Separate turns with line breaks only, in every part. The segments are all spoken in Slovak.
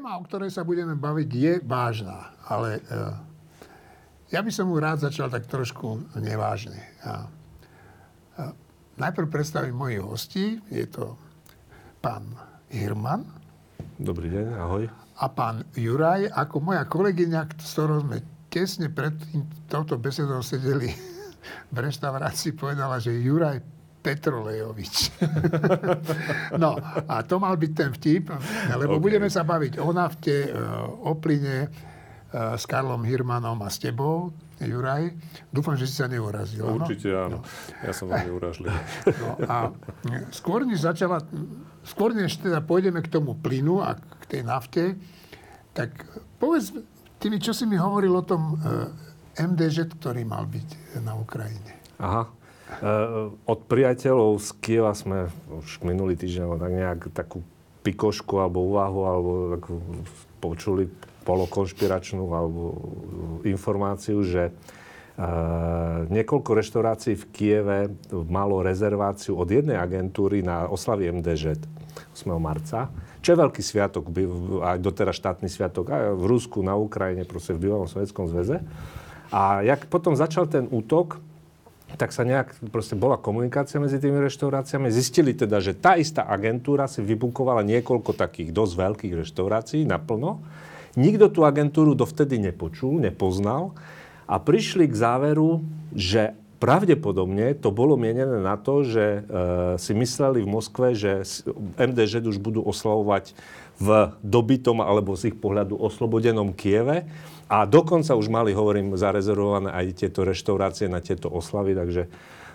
téma, o ktorej sa budeme baviť, je vážna, ale uh, ja by som mu rád začal tak trošku nevážne. Uh, uh, najprv predstavím mojich hostí. Je to pán Hirman.
Dobrý deň, ahoj.
A pán Juraj, ako moja kolegyňa, s ktorou sme tesne pred touto besedou sedeli v reštaurácii, povedala, že Juraj Petrolejovič. no a to mal byť ten vtip, lebo okay. budeme sa baviť o nafte, e, o plyne e, s Karlom Hirmanom a s tebou, Juraj. Dúfam, že si sa neurazil.
Určite áno. No. Ja som vám neurazil.
No a skôr než začala, skôr než teda pôjdeme k tomu plynu a k tej nafte, tak povedz ty mi, čo si mi hovoril o tom e, MDŽ, ktorý mal byť na Ukrajine.
Aha. Uh, od priateľov z Kieva sme už minulý týždeň tak nejak takú pikošku alebo úvahu alebo takú počuli polokonšpiračnú alebo informáciu, že uh, niekoľko reštaurácií v Kieve malo rezerváciu od jednej agentúry na oslavy MDŽ 8. marca, čo je veľký sviatok, aj doteraz štátny sviatok aj v Rusku, na Ukrajine, proste v bývalom Sovjetskom zväze. A jak potom začal ten útok, tak sa nejak, proste bola komunikácia medzi tými reštauráciami. Zistili teda, že tá istá agentúra si vybukovala niekoľko takých dosť veľkých reštaurácií naplno. Nikto tú agentúru dovtedy nepočul, nepoznal a prišli k záveru, že pravdepodobne to bolo mienené na to, že e, si mysleli v Moskve, že MDŽ už budú oslavovať v dobitom alebo z ich pohľadu oslobodenom Kieve a dokonca už mali, hovorím, zarezervované aj tieto reštaurácie na tieto oslavy, takže,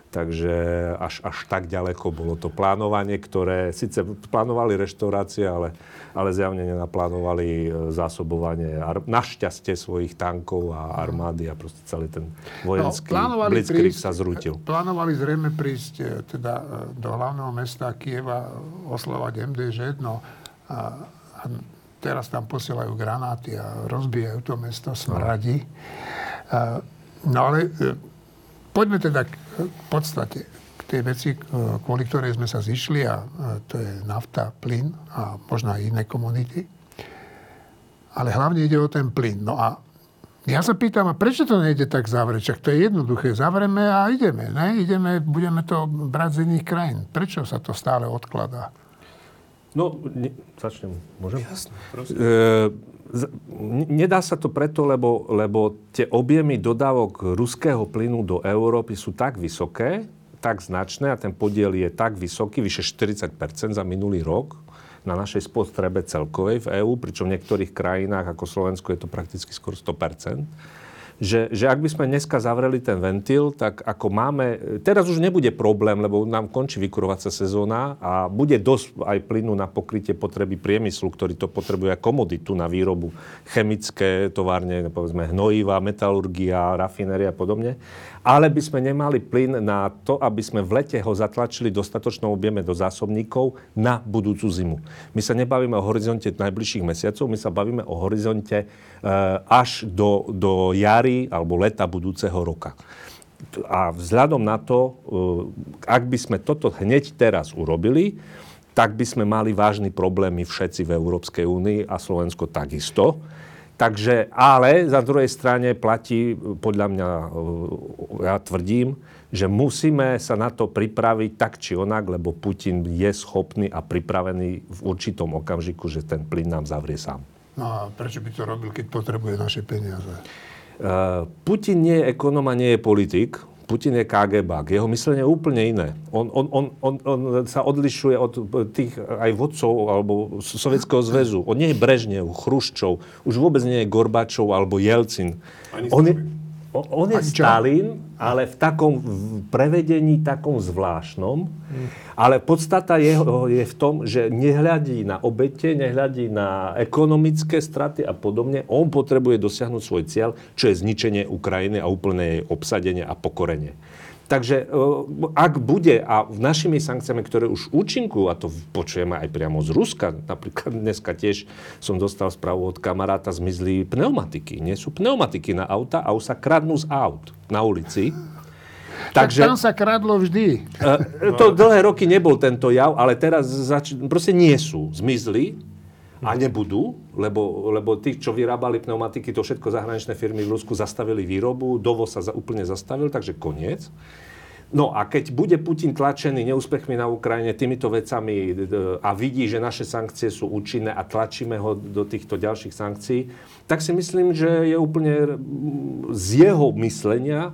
takže až, až tak ďaleko bolo to plánovanie, ktoré síce plánovali reštaurácie, ale, ale zjavne nenaplánovali e, zásobovanie našťastie svojich tankov a armády a proste celý ten vojenský no, blitzkrieg sa zrútil.
Plánovali zrejme prísť e, teda e, do hlavného mesta Kieva oslovať MDŽ, no a, a teraz tam posielajú granáty a rozbijajú to mesto, smradí. No ale e, poďme teda k podstate, k tej veci, kvôli ktorej sme sa zišli a to je nafta, plyn a možno aj iné komunity. Ale hlavne ide o ten plyn. No a ja sa pýtam, a prečo to nejde tak zavrieť? Čak to je jednoduché. Zavreme a ideme. Ne? Ideme, budeme to brať z iných krajín. Prečo sa to stále odkladá?
No, ne, začnem, môžem? Jasne, e, nedá sa to preto, lebo, lebo tie objemy dodávok ruského plynu do Európy sú tak vysoké, tak značné a ten podiel je tak vysoký, vyše 40% za minulý rok na našej spotrebe celkovej v EÚ, pričom v niektorých krajinách ako Slovensko je to prakticky skoro 100 že, že ak by sme dneska zavreli ten ventil, tak ako máme, teraz už nebude problém, lebo nám končí vykurovacia sezóna a bude dosť aj plynu na pokrytie potreby priemyslu, ktorý to potrebuje komoditu na výrobu. Chemické továrne, povedzme hnojiva, metalurgia, rafinéria a podobne ale by sme nemali plyn na to, aby sme v lete ho zatlačili dostatočnou objeme do zásobníkov na budúcu zimu. My sa nebavíme o horizonte najbližších mesiacov, my sa bavíme o horizonte e, až do, do jary alebo leta budúceho roka. A vzhľadom na to, e, ak by sme toto hneď teraz urobili, tak by sme mali vážny problémy všetci v Európskej únii a Slovensko takisto Takže, ale za druhej strane platí, podľa mňa, ja tvrdím, že musíme sa na to pripraviť tak či onak, lebo Putin je schopný a pripravený v určitom okamžiku, že ten plyn nám zavrie sám.
No a prečo by to robil, keď potrebuje naše peniaze?
Uh, Putin nie je ekonom a nie je politik. Putin je KGB. Jeho myslenie je úplne iné. On, on, on, on, on sa odlišuje od tých aj vodcov alebo Sovietskeho zväzu. On nie je Brežnev, Chruščov, už vôbec nie je Gorbačov alebo Jelcin. on je, on je Stalin, ale v takom prevedení takom zvláštnom. Ale podstata jeho je v tom, že nehľadí na obete, nehľadí na ekonomické straty a podobne. On potrebuje dosiahnuť svoj cieľ, čo je zničenie Ukrajiny a úplné jej obsadenie a pokorenie. Takže e, ak bude, a našimi sankciami, ktoré už účinkujú, a to počujeme aj priamo z Ruska, napríklad dneska tiež som dostal správu od kamaráta, zmizli pneumatiky. Nie sú pneumatiky na auta a už sa kradnú z aut na ulici.
Takže, tak tam sa kradlo vždy.
Uh, to dlhé roky nebol tento jav, ale teraz zač- proste nie sú. Zmizli A nebudú, lebo, lebo tí, čo vyrábali pneumatiky, to všetko zahraničné firmy v Rusku zastavili výrobu, dovoz sa za, úplne zastavil, takže koniec. No a keď bude Putin tlačený neúspechmi na Ukrajine týmito vecami a vidí, že naše sankcie sú účinné a tlačíme ho do týchto ďalších sankcií, tak si myslím, že je úplne z jeho myslenia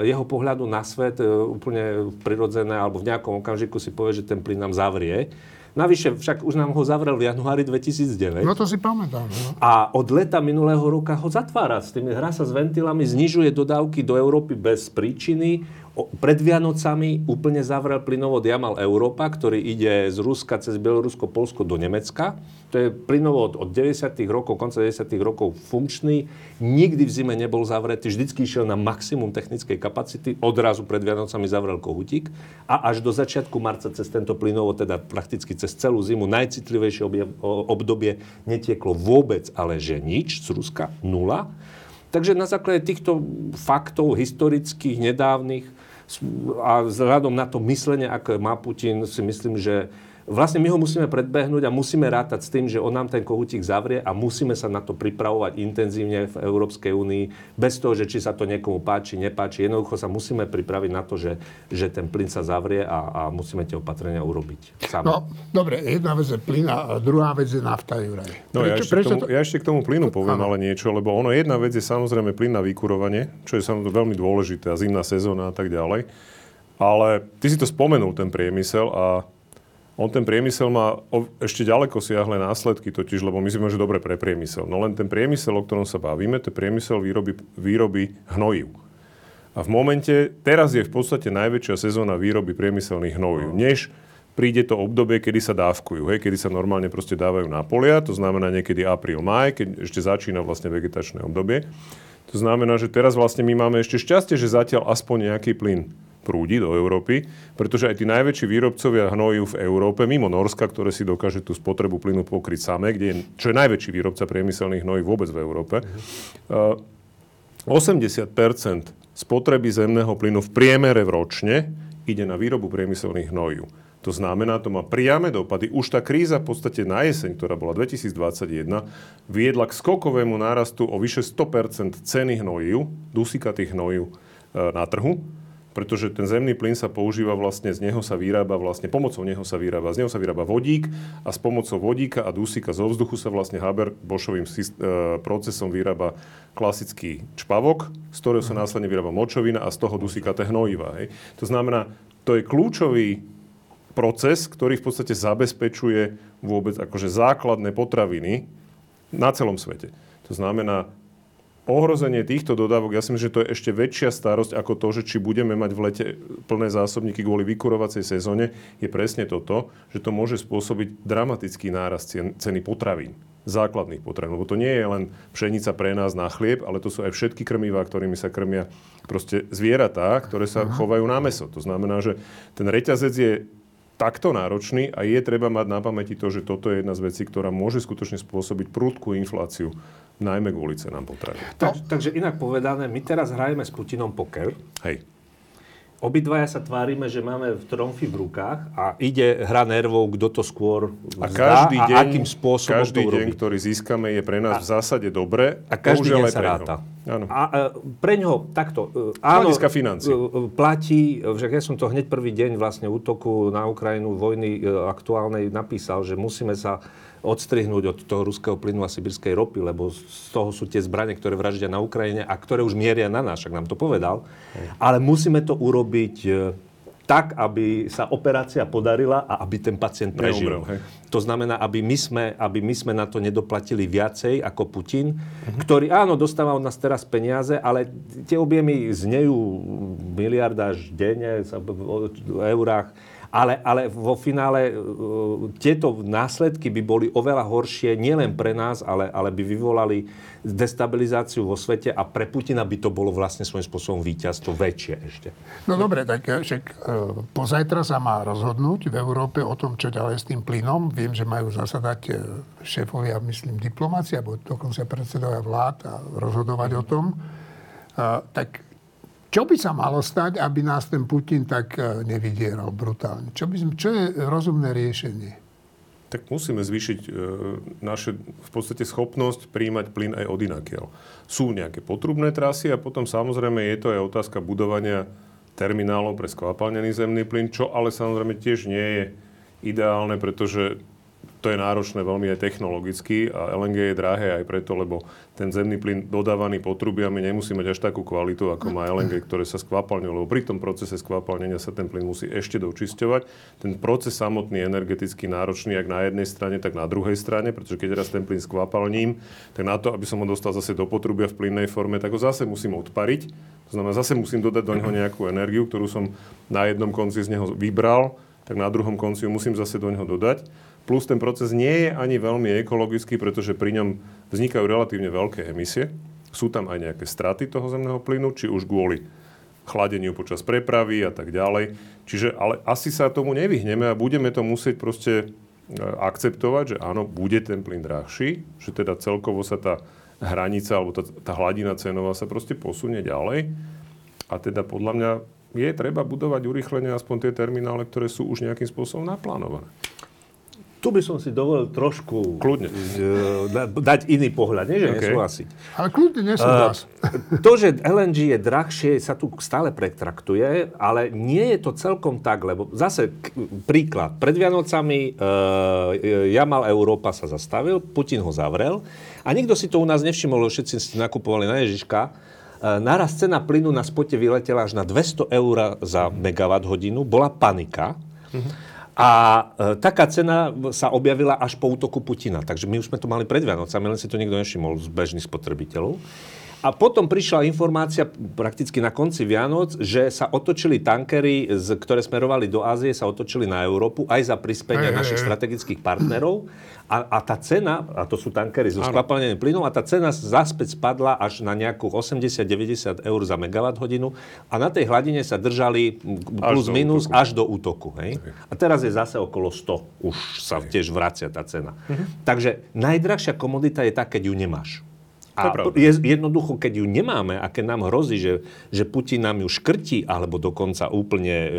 jeho pohľadu na svet úplne prirodzené, alebo v nejakom okamžiku si povie, že ten plyn nám zavrie. Navyše však už nám ho zavrel v januári 2009.
No to si pamätám. No.
A od leta minulého roka ho zatvára. S tými hra sa s ventilami, znižuje dodávky do Európy bez príčiny. Pred Vianocami úplne zavrel plynovod Jamal Európa, ktorý ide z Ruska cez Bielorusko, Polsko do Nemecka. To je plynovod od 90. rokov, konca 90. rokov funkčný. Nikdy v zime nebol zavretý, vždycky išiel na maximum technickej kapacity. Odrazu pred Vianocami zavrel kohutík. A až do začiatku marca cez tento plynovod, teda prakticky cez celú zimu, najcitlivejšie obdobie netieklo vôbec, ale že nič z Ruska, nula. Takže na základe týchto faktov historických, nedávnych a vzhľadom na to myslenie, ako má Putin, si myslím, že vlastne my ho musíme predbehnúť a musíme rátať s tým, že on nám ten kohutík zavrie a musíme sa na to pripravovať intenzívne v Európskej únii, bez toho, že či sa to niekomu páči, nepáči. Jednoducho sa musíme pripraviť na to, že, že ten plyn sa zavrie a, a musíme tie opatrenia urobiť.
Sami. No, dobre, jedna vec je plyn a druhá vec je nafta, Juraj.
No, prečo, ja, ešte prečo tomu, to... ja ešte k tomu plynu poviem ano. ale niečo, lebo ono jedna vec je samozrejme plyn na vykurovanie, čo je samozrejme veľmi dôležité a zimná sezóna a tak ďalej. Ale ty si to spomenul, ten priemysel a on ten priemysel má ešte ďaleko siahle následky totiž, lebo my si že dobre pre priemysel. No len ten priemysel, o ktorom sa bavíme, to je priemysel výroby, výroby hnojív. A v momente, teraz je v podstate najväčšia sezóna výroby priemyselných hnojív, než príde to obdobie, kedy sa dávkujú, hej, kedy sa normálne proste dávajú na polia, to znamená niekedy apríl, maj, keď ešte začína vlastne vegetačné obdobie. To znamená, že teraz vlastne my máme ešte šťastie, že zatiaľ aspoň nejaký plyn prúdi do Európy, pretože aj tí najväčší výrobcovia hnojív v Európe, mimo Norska, ktoré si dokáže tú spotrebu plynu pokryť samé, kde je, čo je najväčší výrobca priemyselných hnojív vôbec v Európe, uh, 80% spotreby zemného plynu v priemere v ročne ide na výrobu priemyselných hnojív. To znamená, to má priame dopady. Už tá kríza v podstate na jeseň, ktorá bola 2021, viedla k skokovému nárastu o vyše 100% ceny hnojív, dusíkatých hnojív uh, na trhu pretože ten zemný plyn sa používa vlastne, z neho sa vyrába vlastne, pomocou neho sa vyrába, z neho sa vyrába vodík a s pomocou vodíka a dusíka zo vzduchu sa vlastne Haber-Boschovým e, procesom vyrába klasický čpavok, z ktorého sa mhm. následne vyrába močovina a z toho dusíkaté hnojiva. Hej. To znamená, to je kľúčový proces, ktorý v podstate zabezpečuje vôbec akože základné potraviny na celom svete. To znamená, ohrozenie týchto dodávok, ja si myslím, že to je ešte väčšia starosť ako to, že či budeme mať v lete plné zásobníky kvôli vykurovacej sezóne, je presne toto, že to môže spôsobiť dramatický nárast ceny potravín základných potravín. Lebo to nie je len pšenica pre nás na chlieb, ale to sú aj všetky krmivá, ktorými sa krmia proste zvieratá, ktoré sa Aha. chovajú na meso. To znamená, že ten reťazec je takto náročný a je treba mať na pamäti to, že toto je jedna z vecí, ktorá môže skutočne spôsobiť prúdku infláciu najmä kvôli cenám potravín.
Tak, takže inak povedané, my teraz hrajeme s Putinom poker.
Hej.
Obidvaja sa tvárime, že máme v tromfy v rukách a ide hra nervov, kto to skôr
a každý deň, a akým spôsobom každý to deň, ktorý získame, je pre nás a, v zásade dobre.
A každý deň sa ráta. Áno. A, a pre ňoho takto, e, áno,
financí. E,
platí, že ja som to hneď prvý deň vlastne útoku na Ukrajinu, vojny e, aktuálnej napísal, že musíme sa odstrihnúť od toho ruského plynu a sibirskej ropy, lebo z toho sú tie zbranie, ktoré vraždia na Ukrajine a ktoré už mieria na nás, však nám to povedal. Ale musíme to urobiť e, tak, aby sa operácia podarila a aby ten pacient prežil. Neumrel, to znamená, aby my, sme, aby my sme na to nedoplatili viacej ako Putin, uh-huh. ktorý áno, dostáva od nás teraz peniaze, ale tie objemy znejú miliarda až denne v eurách ale, ale vo finále uh, tieto následky by boli oveľa horšie nielen pre nás, ale, ale by vyvolali destabilizáciu vo svete a pre Putina by to bolo vlastne svojím spôsobom víťazstvo väčšie ešte.
No dobre, tak eh, však uh, pozajtra sa má rozhodnúť v Európe o tom, čo ďalej s tým plynom. Viem, že majú zasadať šéfovia, myslím, diplomácia, alebo dokonca predsedovia vlád a rozhodovať o tom. Uh, tak čo by sa malo stať, aby nás ten Putin tak e, nevydieral brutálne? Čo, by, čo je rozumné riešenie?
Tak musíme zvýšiť e, naše v podstate schopnosť príjmať plyn aj od inakiaľ. Sú nejaké potrubné trasy a potom samozrejme je to aj otázka budovania terminálov pre skvapalnený zemný plyn, čo ale samozrejme tiež nie je ideálne, pretože to je náročné veľmi aj technologicky a LNG je drahé aj preto, lebo ten zemný plyn dodávaný potrubiami nemusí mať až takú kvalitu, ako má LNG, ktoré sa skvapalňujú, lebo pri tom procese skvapalnenia sa ten plyn musí ešte dočisťovať. Ten proces samotný je energeticky náročný, ak na jednej strane, tak na druhej strane, pretože keď raz ten plyn skvapalním, tak na to, aby som ho dostal zase do potrubia v plynnej forme, tak ho zase musím odpariť. To znamená, zase musím dodať do neho nejakú energiu, ktorú som na jednom konci z neho vybral, tak na druhom konci ju musím zase do neho dodať. Plus ten proces nie je ani veľmi ekologický, pretože pri ňom vznikajú relatívne veľké emisie. Sú tam aj nejaké straty toho zemného plynu, či už kvôli chladeniu počas prepravy a tak ďalej. Čiže ale asi sa tomu nevyhneme a budeme to musieť proste e, akceptovať, že áno, bude ten plyn drahší, že teda celkovo sa tá hranica alebo tá, tá hladina cenová sa proste posunie ďalej. A teda podľa mňa je treba budovať urychlenie aspoň tie terminále, ktoré sú už nejakým spôsobom naplánované
tu by som si dovolil trošku
Kľudne.
dať iný pohľad, nie že okay. nesúhlasiť.
Ale kľudne nesúhlas.
Uh, to, že LNG je drahšie, sa tu stále pretraktuje, ale nie je to celkom tak, lebo zase k, príklad. Pred Vianocami uh, Jamal Európa sa zastavil, Putin ho zavrel a nikto si to u nás nevšimol, všetci si nakupovali na Ježiška. Uh, naraz cena plynu na spote vyletela až na 200 eur za megawatt hodinu, bola panika. Uh-huh. A e, taká cena sa objavila až po útoku Putina. Takže my už sme to mali pred Vianocami, len si to nikto nevšimol z bežných spotrebiteľov. A potom prišla informácia prakticky na konci Vianoc, že sa otočili tankery, ktoré smerovali do Ázie, sa otočili na Európu aj za prispenia našich hey, strategických partnerov. A, a tá cena, a to sú tankery so skvapalneným plynom, a tá cena zaspäť spadla až na nejakú 80-90 eur za megawatt hodinu a na tej hladine sa držali plus až minus útoku. až do útoku. Hej? A teraz je zase okolo 100. Už sa tiež vracia tá cena. Mhm. Takže najdrahšia komodita je tá, keď ju nemáš. A je, jednoducho, keď ju nemáme a keď nám hrozí, že, že Putin nám ju škrtí alebo dokonca úplne e,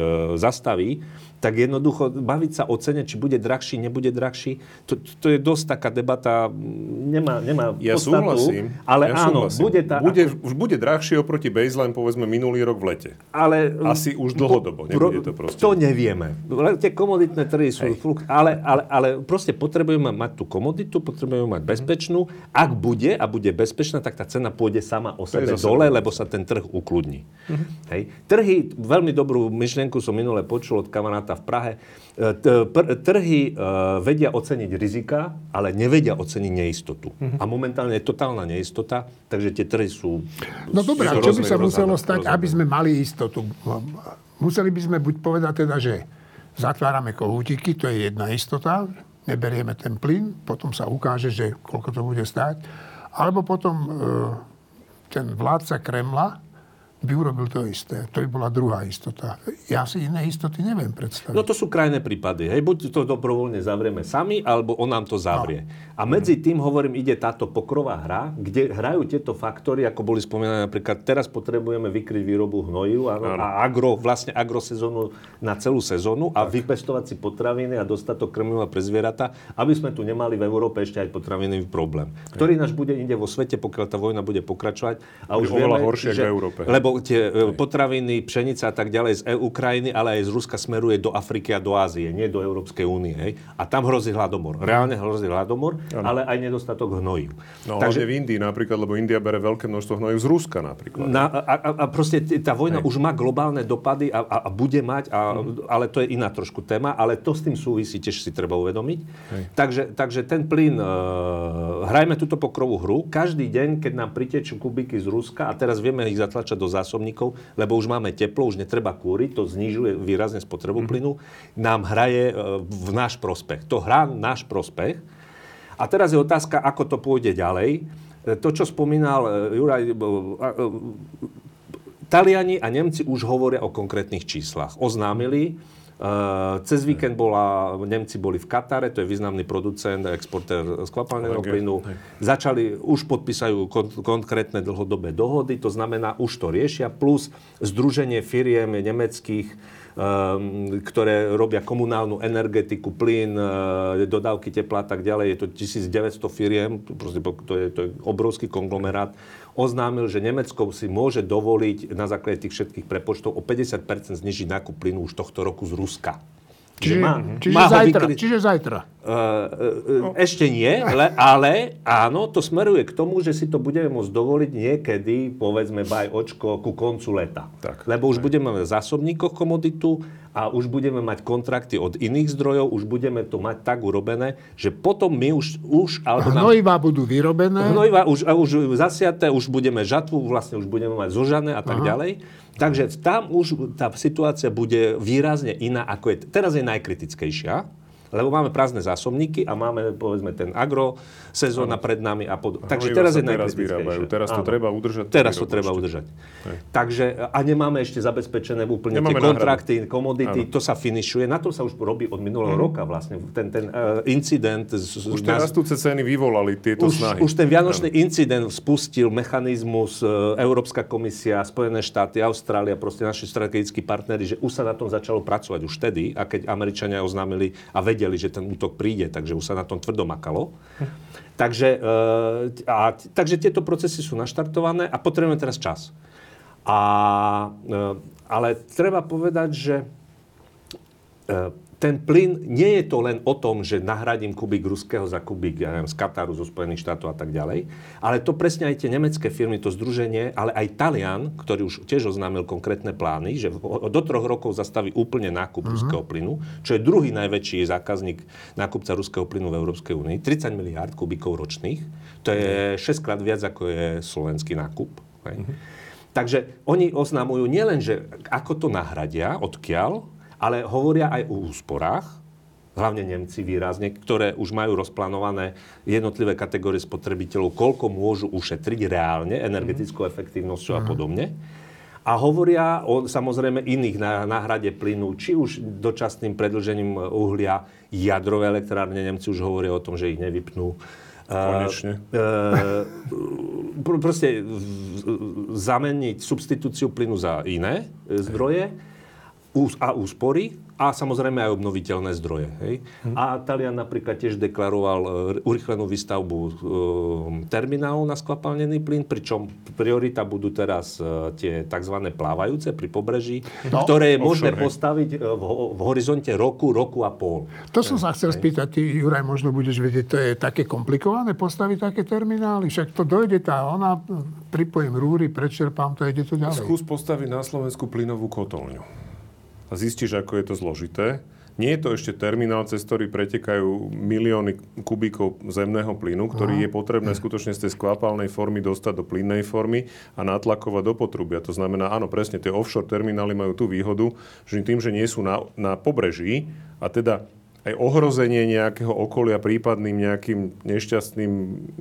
zastaví, tak jednoducho baviť sa o cene, či bude drahší, nebude drahší, to, to je dosť taká debata, nemá, nemá
ja podstatu, súhlasím,
ale
ja
áno,
súhlasím.
bude tá...
Bude, už bude drahšie oproti baseline, povedzme, minulý rok v lete. Ale, Asi už dlhodobo, nebude to proste.
To nevieme. Tie komoditné trhy sú... Fluk, ale, ale, ale proste potrebujeme mať tú komoditu, potrebujeme mať bezpečnú. Ak bude a bude bezpečná, tak tá cena pôjde sama o sebe dole, lebo sa ten trh ukludní. Uh-huh. Hej. Trhy, veľmi dobrú myšlienku som minule počul od kamaráta v Prahe. E, trhy e, vedia oceniť rizika, ale nevedia oceniť neistotu. Mm-hmm. A momentálne je totálna neistota, takže tie trhy sú...
No dobré, čo by sa muselo stať, aby sme mali istotu? Museli by sme buď povedať teda, že zatvárame kohútiky, to je jedna istota, neberieme ten plyn, potom sa ukáže, že koľko to bude stáť. Alebo potom e, ten vládca Kremla by urobil to isté. To by bola druhá istota. Ja si iné istoty neviem predstaviť.
No to sú krajné prípady. Hej. Buď to dobrovoľne zavrieme sami, alebo on nám to zavrie. No. A medzi tým, hovorím, ide táto pokrová hra, kde hrajú tieto faktory, ako boli spomínané napríklad, teraz potrebujeme vykryť výrobu hnojiv a, a agro, vlastne agrosezónu na celú sezónu a tak. vypestovať si potraviny a dostatok krmiva pre zvieratá, aby sme tu nemali v Európe ešte aj potravinový problém, ktorý náš bude inde vo svete, pokiaľ tá vojna bude pokračovať.
A už vieme, horšie že, v Európe.
Lebo lebo tie e, potraviny, pšenica a tak ďalej z EU krajiny, ale aj z Ruska smeruje do Afriky a do Ázie, nie do Európskej únie. Hej? A tam hrozí hladomor. Reálne hrozí hladomor, ano. ale aj nedostatok hnojív.
No Takže, v Indii napríklad, lebo India bere veľké množstvo hnojív z Ruska napríklad.
Na, a, a, a proste tá vojna hej. už má globálne dopady a, a, a bude mať, a, mm. ale to je iná trošku téma, ale to s tým súvisí, tiež si treba uvedomiť. Takže, takže ten plyn, uh, hrajme túto pokrovú hru. Každý deň, keď nám pritečú kubiky z Ruska, a teraz vieme ich zatlačať do zásobníkov, lebo už máme teplo, už netreba kúriť, to znižuje výrazne spotrebu mm-hmm. plynu, nám hraje e, v náš prospech. To hrá náš prospech. A teraz je otázka, ako to pôjde ďalej. E, to, čo spomínal e, Juraj, Taliani a Nemci už hovoria o konkrétnych číslach. Oznámili, cez víkend bola, Nemci boli v Katare, to je významný producent a exportér skvapalného plynu. Začali, už podpísajú kon, konkrétne dlhodobé dohody, to znamená, už to riešia, plus združenie firiem nemeckých, ktoré robia komunálnu energetiku, plyn, uh, dodávky tepla a tak ďalej. Je to 1900 firiem, to, je, to je obrovský konglomerát oznámil, že Nemecko si môže dovoliť na základe tých všetkých prepočtov o 50% znižiť nákup plynu už tohto roku z Ruska.
Čiže, má, čiže, má zajtra, vykry... čiže zajtra. Uh,
uh, ešte nie, le, ale áno, to smeruje k tomu, že si to budeme môcť dovoliť niekedy, povedzme, baj očko ku koncu leta. Tak, Lebo už tak. budeme v zásobníkoch komoditu a už budeme mať kontrakty od iných zdrojov, už budeme to mať tak urobené, že potom my už... už
alebo nám, budú vyrobené.
Hnojivá už, už zasiaté, už budeme žatvu, vlastne už budeme mať zožané a tak Aha. ďalej. Takže tam už tá situácia bude výrazne iná, ako je... Teraz je najkritickejšia, lebo máme prázdne zásobníky a máme, povedzme, ten agro sezóna ano. pred nami a pod... Takže teraz je najkritickejšie.
Teraz to treba udržať.
Teraz to treba udržať. Hej. Takže, a nemáme ešte zabezpečené úplne nemáme tie kontrakty, náhradu. komodity, ano. to sa finišuje. Na to sa už robí od minulého hmm. roka vlastne. Ten, ten uh, incident... Z,
už tie rastúce ceny vyvolali tieto
už,
snahy.
Už ten vianočný ano. incident spustil mechanizmus uh, Európska komisia, Spojené štáty, Austrália, proste naši strategickí partnery, že už sa na tom začalo pracovať už vtedy, a keď Američania oznámili a vedeli, vedeli, že ten útok príde, takže už sa na tom tvrdo makalo. Takže, e, a, takže tieto procesy sú naštartované a potrebujeme teraz čas. A, e, ale treba povedať, že e, ten plyn nie je to len o tom, že nahradím kubík ruského za kubík, ja neviem, z Kataru, zo Spojených štátov a tak ďalej, ale to presne aj tie nemecké firmy, to združenie, ale aj Talian, ktorý už tiež oznámil konkrétne plány, že do troch rokov zastaví úplne nákup uh-huh. ruského plynu, čo je druhý najväčší zákazník nákupca ruského plynu v Európskej únii, 30 miliárd kubíkov ročných, to je 6 krát viac, ako je slovenský nákup. Uh-huh. Takže oni oznamujú nielen, že ako to nahradia, odkiaľ, ale hovoria aj o úsporách, hlavne Nemci výrazne, ktoré už majú rozplánované jednotlivé kategórie spotrebiteľov, koľko môžu ušetriť reálne energetickou mhm. efektívnosťou a mhm. podobne. A hovoria o samozrejme iných náhrade plynu, či už dočasným predlžením uhlia, jadrové elektrárne, Nemci už hovoria o tom, že ich nevypnú.
Konečne. Uh,
uh, proste zameniť substitúciu plynu za iné zdroje a úspory a samozrejme aj obnoviteľné zdroje. Hej? Hm. A Talian napríklad tiež deklaroval e, urychlenú výstavbu e, terminálov na skvapalnený plyn, pričom priorita budú teraz e, tie tzv. plávajúce pri pobreží, no, ktoré je možné hej. postaviť v, v horizonte roku, roku a pol.
To som sa chcel hej. spýtať, ty Juraj, možno budeš vedieť, to je také komplikované postaviť také terminály, však to dojde tá, ona, pripojím rúry, prečerpám to, ide to ďalej.
Skús postaviť na Slovensku plynovú kotolňu a zistíš, ako je to zložité. Nie je to ešte terminál, cez ktorý pretekajú milióny kubíkov zemného plynu, ktorý Aha. je potrebné skutočne z tej skvapalnej formy dostať do plynnej formy a natlakovať do potrubia. To znamená, áno, presne, tie offshore terminály majú tú výhodu, že tým, že nie sú na, na pobreží a teda aj ohrozenie nejakého okolia prípadným nejakým nešťastným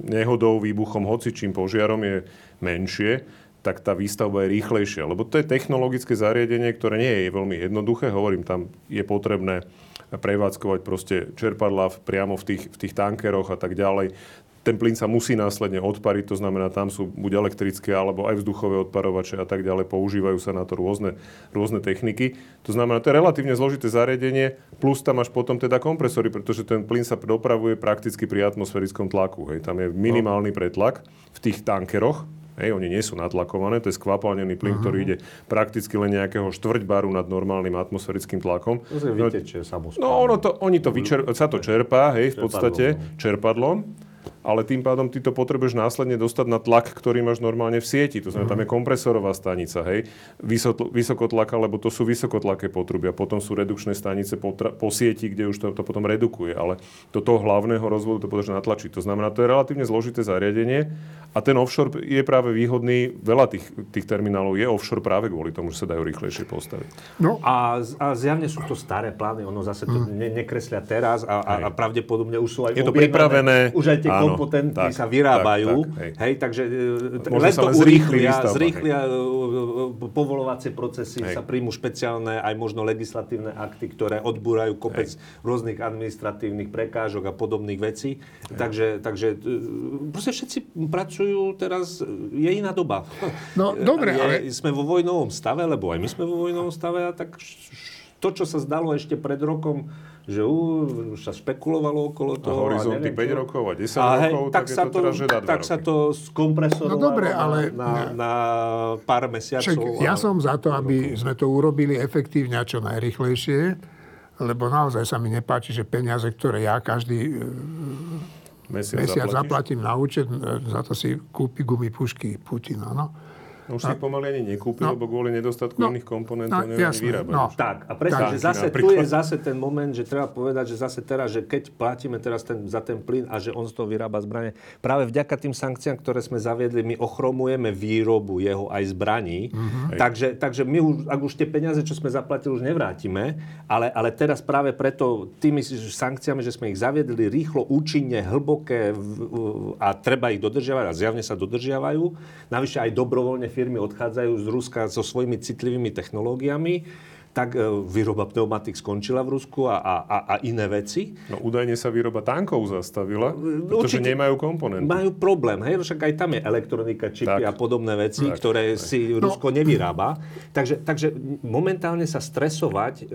nehodou, výbuchom, hocičím požiarom je menšie, tak tá výstavba je rýchlejšia. Lebo to je technologické zariadenie, ktoré nie je veľmi jednoduché. Hovorím, tam je potrebné prevádzkovať proste čerpadla priamo v tých, v tých tankeroch a tak ďalej. Ten plyn sa musí následne odpariť, to znamená, tam sú buď elektrické alebo aj vzduchové odparovače a tak ďalej. Používajú sa na to rôzne, rôzne techniky. To znamená, to je relatívne zložité zariadenie, plus tam máš potom teda kompresory, pretože ten plyn sa dopravuje prakticky pri atmosférickom tlaku. Hej. Tam je minimálny pretlak v tých tankeroch, Hej, oni nie sú natlakované, to je skvapalnený plyn, uh-huh. ktorý ide prakticky len nejakého štvrť baru nad normálnym atmosférickým tlakom.
To sa vytečie
No, ono to, oni to vyčer- sa to čerpá, hej, v podstate, čerpadlom ale tým pádom ty to potrebuješ následne dostať na tlak, ktorý máš normálne v sieti. To znamená, tam je kompresorová stanica, hej, vysokotlaka, lebo to sú vysokotlaké potrubia. Potom sú redukčné stanice po, tra- po sieti, kde už to, to potom redukuje. Ale do toho hlavného rozvodu to potrebuješ natlačiť. To znamená, to je relatívne zložité zariadenie a ten offshore je práve výhodný. Veľa tých, tých terminálov je offshore práve kvôli tomu, že sa dajú rýchlejšie postaviť.
No. A, a zjavne sú to staré plány, ono zase to mm. ne, nekreslia teraz a, a, a pravdepodobne už sú aj
Je to pripravené.
Už aj tie áno, komponenty sa vyrábajú,
tak, tak, hej.
hej, takže e,
Možno
len
sa
to
len
urýchlia, zrýchlia e, e, povolovacie procesy,
Hej.
sa príjmu špeciálne aj možno legislatívne akty, ktoré odbúrajú kopec rôznych administratívnych prekážok a podobných vecí. Takže, takže e, proste všetci pracujú teraz, je iná doba.
No, dobre,
je,
ale-
Sme vo vojnovom stave, lebo aj my sme vo vojnovom stave a tak to, čo sa zdalo ešte pred rokom, že uh, už sa špekulovalo okolo
A
toho.
horizonty
neviem čo.
5 rokov a 10
A hej,
rokov,
tak,
tak,
sa
je to teraz, že 2
tak sa
roky.
to skompresorovalo
No dobre, ale-
na, na, na pár mesiacov.
Však ja
a-
som za to, aby sme to urobili efektívne a čo najrychlejšie, lebo naozaj sa mi nepáči, že peniaze, ktoré ja každý e,
Mesiac,
mesiac
zaplatíš?
zaplatím na účet, e, za to si kúpi gumipušky Putina. No.
Už si ich pomaly ani nekúpil,
No.
lebo kvôli nedostatku
No.
iných komponentov
No, jasné,
vyrábať.
no.
Tak, a presne,
Tanky
že zase tu je zase ten moment, že treba povedať, že zase teraz, že keď platíme teraz ten, za ten plyn a že on z toho vyrába zbranie, práve vďaka tým sankciám, ktoré sme zaviedli, my ochromujeme výrobu jeho aj zbraní.
Mhm.
Takže, takže my už, ak už tie peniaze, čo sme zaplatili, už nevrátime, ale, ale teraz práve preto tými sankciami, že sme ich zaviedli rýchlo, účinne, hlboké v- a treba ich dodržiavať a zjavne sa dodržiavajú. Navyše aj dobrovoľne firmy odchádzajú z Ruska so svojimi citlivými technológiami, tak e, výroba pneumatik skončila v Rusku a, a, a, iné veci.
No údajne sa výroba tankov zastavila, pretože
určite.
nemajú komponenty.
Majú problém, hej, však aj tam je elektronika, čipy
Tak.
a podobné veci,
Tak,
ktoré si Rusko nevyrába. Takže, takže momentálne sa stresovať, e,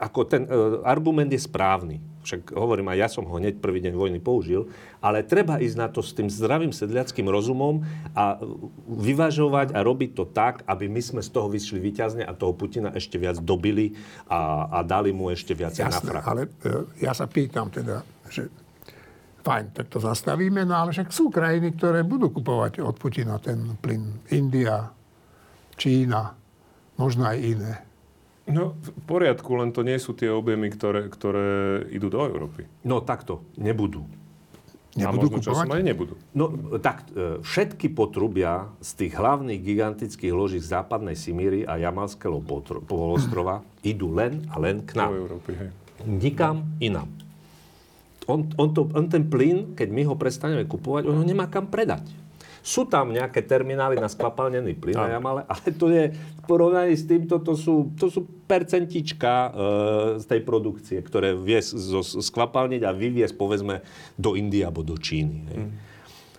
ako ten e, argument je správny. Však hovorím, aj ja som ho hneď prvý deň vojny použil, ale treba ísť na to s tým zdravým sedliackým rozumom a vyvažovať a robiť to tak, aby my sme z toho vyšli výťazne a toho Putina ešte viac dobili a, a dali mu ešte viacej na frak.
ale e, ja sa pýtam teda, že fajn, tak to zastavíme, no ale však sú krajiny, ktoré budú kupovať od Putina ten plyn. India, Čína, možno aj iné.
No v poriadku, len to nie sú tie objemy, ktoré, ktoré idú do Európy.
No takto, nebudú.
a
Nebudú
možno časom
kupovať?
aj nebudú.
No tak, e, všetky potrubia z tých hlavných gigantických loží západnej Simíry a Jamalského polostrova idú len a len k
Do
nám.
Európy, hej.
Nikam inám. On, on, to, on ten plyn, keď my ho prestaneme kupovať, on ho nemá kam predať. Sú tam nejaké terminály na skvapalnený plyn na Jamale, ale to je v porovnaní s týmto, to sú, to sú percentička e, z tej produkcie, ktoré vie skvapalniť a vyviesť, povedzme, do Indie alebo do Číny. Hej.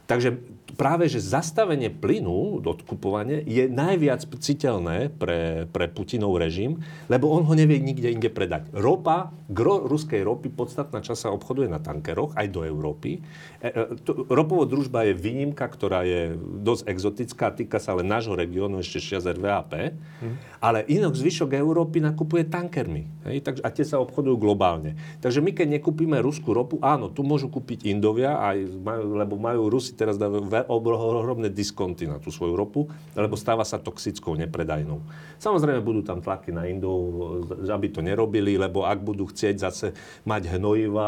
Takže práve, že zastavenie plynu, odkupovanie, je najviac citeľné pre, pre Putinov režim, lebo on ho nevie nikde inde predať. Ropa, gro ruskej ropy, podstatná časť sa obchoduje na tankeroch, aj do Európy. E, e, to, ropovo družba je výnimka, ktorá je dosť exotická, týka sa len nášho regiónu, ešte šiaz RVAP, ale inok zvyšok Európy nakupuje tankermi. Hej? Takže, a tie sa obchodujú globálne. Takže my, keď nekúpime ruskú ropu, áno, tu môžu kúpiť Indovia, aj lebo majú Rusi teraz dávajú ohromné diskonty na tú svoju ropu, lebo stáva sa toxickou, nepredajnou. Samozrejme budú tam tlaky na Indov, aby to nerobili, lebo ak budú chcieť zase mať hnojiva,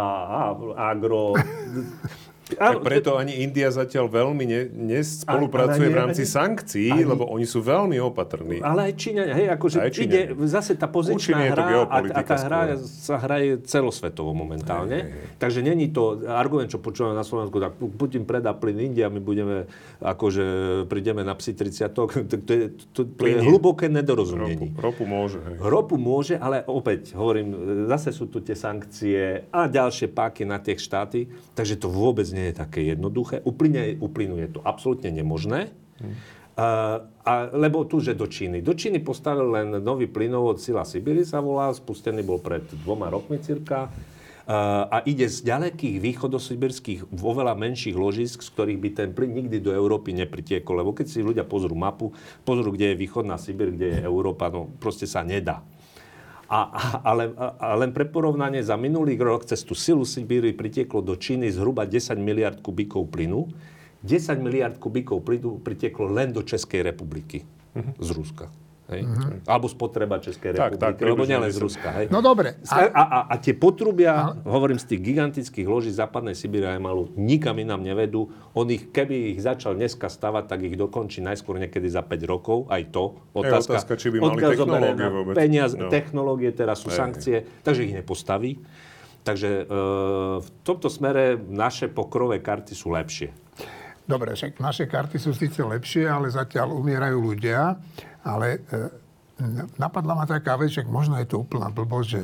agro...
Tak preto ani India zatiaľ veľmi ne, nespolupracuje v rámci sankcií,
ani-
lebo oni sú veľmi opatrní.
Ale aj Číňania, hej, akože
Aj
ide zase tá pozičná hra a, a tá hra
skôr.
sa hraje celosvetovo momentálne.
Hej, hej.
Takže není to argument, čo počúvame na Slovensku, tak Putin predá plyn India, my budeme, akože prídeme na psi 30 to, to, je, to, to je
Plyn nie.
hlboké
Ropu,
nedorozumenie.
ropu môže, hej.
Ropu môže, ale opäť, hovorím, zase sú tu tie sankcie a ďalšie páky na tie štáty, takže to vôbec nie je také jednoduché. Uplyne, uplynú je to absolútne nemožné. A, a, lebo tu, že do Číny. Do Číny postavil len nový plynovod Sila Sibiry sa volá, spustený bol pred dvoma rokmi cirka. A ide z ďalekých východosibirských, oveľa menších ložisk, z ktorých by ten plyn nikdy do Európy nepritiekol. Lebo keď si ľudia pozrú mapu, pozrú, kde je východná Sibir, kde je Európa, no proste sa nedá. A, a, ale, a, len pre porovnanie, za minulý rok cez tú silu Sibíry pritieklo do Číny zhruba 10 miliard kubíkov plynu. 10 miliard kubíkov plynu pritieklo len do Českej republiky z Ruska. Hej? Alebo spotreba Českej
Tak,
republiky,
tak,
lebo nielen z
10.
Ruska. Hej?
No dobre.
A, a, a, a tie potrubia, hovorím z tých gigantických loží západnej Sibíry a Jamalu, nikam inám nevedú. On ich, keby ich začal dneska stavať, tak ich dokončí najskôr niekedy za 5 rokov. Aj to. Otázka,
otázka, či by mali technológie vôbec.
Peniaz,
No.
technológie, teraz sú
Hej,
sankcie, takže ich nepostaví. Takže e, v tomto smere naše pokrové karty sú lepšie.
Dobre, však naše karty sú síce lepšie, ale zatiaľ umierajú ľudia. Ale e, napadla ma taká vec, že možno je to úplná blbosť, že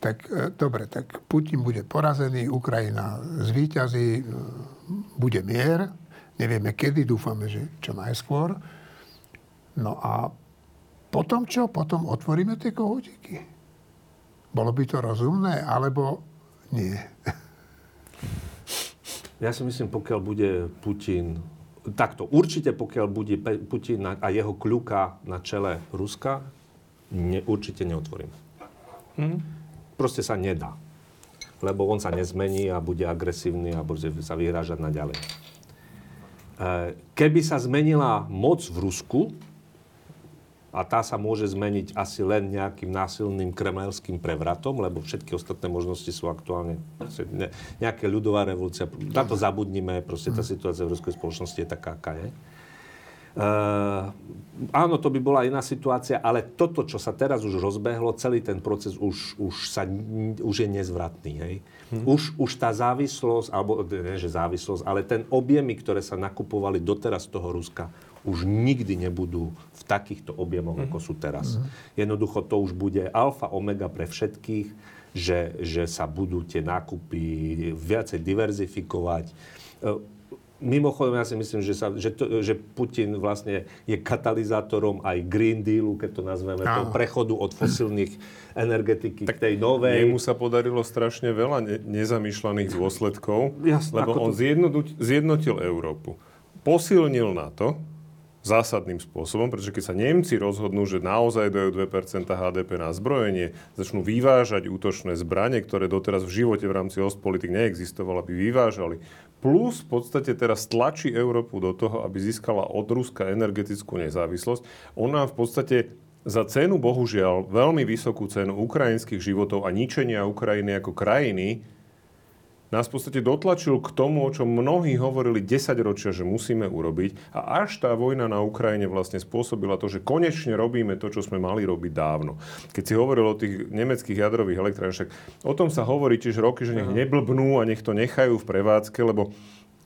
tak e, dobre, tak Putin bude porazený, Ukrajina zvíťazí, e, bude mier, nevieme kedy, dúfame, že čo najskôr. No a potom čo? Potom otvoríme tie kohútiky. Bolo by to rozumné, alebo nie?
Ja si myslím, pokiaľ bude Putin... Takto, určite pokiaľ bude Putin a jeho kľuka na čele Ruska, ne, určite neotvorím. Hm? Proste sa nedá. Lebo on sa nezmení a bude agresívny a bude sa vyhrážať naďalej. E, keby sa zmenila moc v Rusku, a tá sa môže zmeniť asi len nejakým násilným kremelským prevratom, lebo všetky ostatné možnosti sú aktuálne nejaká ľudová revolúcia. Na to zabudnime, proste tá situácia v ruskej spoločnosti je taká, aká je. Uh, áno, to by bola iná situácia, ale toto, čo sa teraz už rozbehlo, celý ten proces už, už, sa, už je nezvratný. Hej? Hmm. Už, už tá závislosť, alebo nie, že závislosť, ale ten objemy, ktoré sa nakupovali doteraz z toho Ruska, už nikdy nebudú v takýchto objemoch, mm. ako sú teraz. Mm. Jednoducho to už bude alfa, omega pre všetkých, že, že sa budú tie nákupy viacej diverzifikovať. E, mimochodom, ja si myslím, že, sa, že, to, že Putin vlastne je katalizátorom aj Green Dealu, keď to nazveme, toho prechodu od fosilných energetiky tak k tej novej.
Jemu sa podarilo strašne veľa ne- nezamýšľaných dôsledkov, Jasne, lebo on to... zjednotil Európu. Posilnil na to, zásadným spôsobom, pretože keď sa Nemci rozhodnú, že naozaj dajú 2% HDP na zbrojenie, začnú vyvážať útočné zbranie, ktoré doteraz v živote v rámci ostpolitik neexistovalo, aby vyvážali, plus v podstate teraz tlačí Európu do toho, aby získala od Ruska energetickú nezávislosť. Ona v podstate za cenu, bohužiaľ, veľmi vysokú cenu ukrajinských životov a ničenia Ukrajiny ako krajiny, nás v podstate dotlačil k tomu, o čom mnohí hovorili 10 ročia, že musíme urobiť. A až tá vojna na Ukrajine vlastne spôsobila to, že konečne robíme to, čo sme mali robiť dávno. Keď si hovoril o tých nemeckých jadrových elektrárniach, o tom sa hovorí tiež roky, že nech neblbnú a nech to nechajú v prevádzke, lebo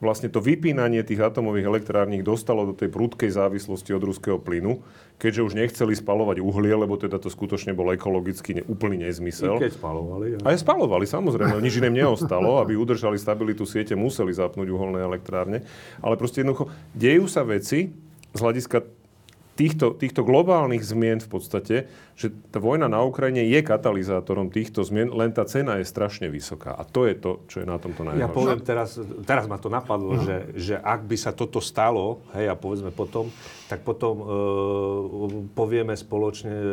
vlastne to vypínanie tých atomových elektrární dostalo do tej prudkej závislosti od ruského plynu, keďže už nechceli spalovať uhlie, lebo teda to skutočne bol ekologicky ne, úplný nezmysel.
I keď spalovali.
Ja. Aj spalovali, samozrejme. Nič iné neostalo. Aby udržali stabilitu siete, museli zapnúť uholné elektrárne. Ale proste jednoducho, dejú sa veci z hľadiska týchto, týchto globálnych zmien v podstate, že tá vojna na Ukrajine je katalizátorom týchto zmien, len tá cena je strašne vysoká. A to je to, čo je na tomto najhoršie.
Ja poviem teraz, teraz ma to napadlo, no. že, že ak by sa toto stalo, hej, a povedzme potom, tak potom e, povieme spoločne e,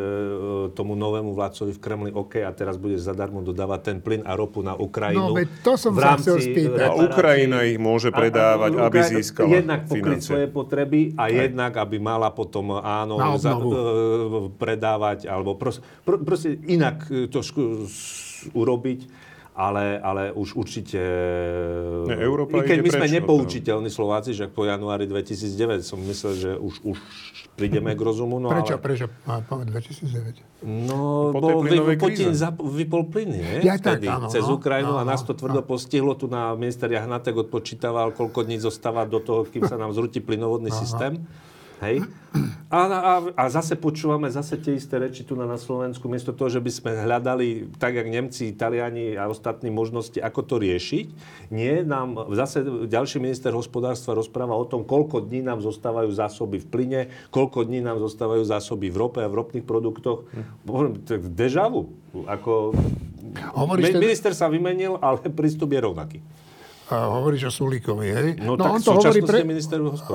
tomu novému vládcovi v Kremli, OK, a teraz budeš zadarmo dodávať ten plyn a ropu na Ukrajinu.
No, veď to som sa chcel spýtať.
A Ukrajina ich môže predávať, a, a, aby získala
Jednak pokryť svoje potreby a Aj. jednak, aby mala potom, áno, za, e, predávať, alebo pros, pr, proste inak to ško, urobiť ale, ale už určite...
Ne, Európa
I keď my sme nepoučiteľní Slováci, že po januári 2009 som myslel, že už, už prídeme k rozumu. No
prečo,
ale...
prečo? A, 2009?
No, po bol, vy, Putin zap, vypol plyn, nie?
Ja tak, áno,
cez
no,
Ukrajinu
no,
a nás to tvrdo no. postihlo. Tu na minister Jahnatek odpočítaval, koľko dní zostáva do toho, kým sa nám zrúti plynovodný Aha. systém. Hej? A, a, a zase počúvame zase tie isté reči tu na, Slovensku, miesto toho, že by sme hľadali, tak jak Nemci, Italiani a ostatní možnosti, ako to riešiť. Nie, nám zase ďalší minister hospodárstva rozpráva o tom, koľko dní nám zostávajú zásoby v plyne, koľko dní nám zostávajú zásoby v rope a v ropných produktoch. Hm. To je dežavu. Ako... Hovoríš Minister sa vymenil, ale prístup je rovnaký
hovoríš o Sulíkovi, hej?
No, no tak on to hovorí pre,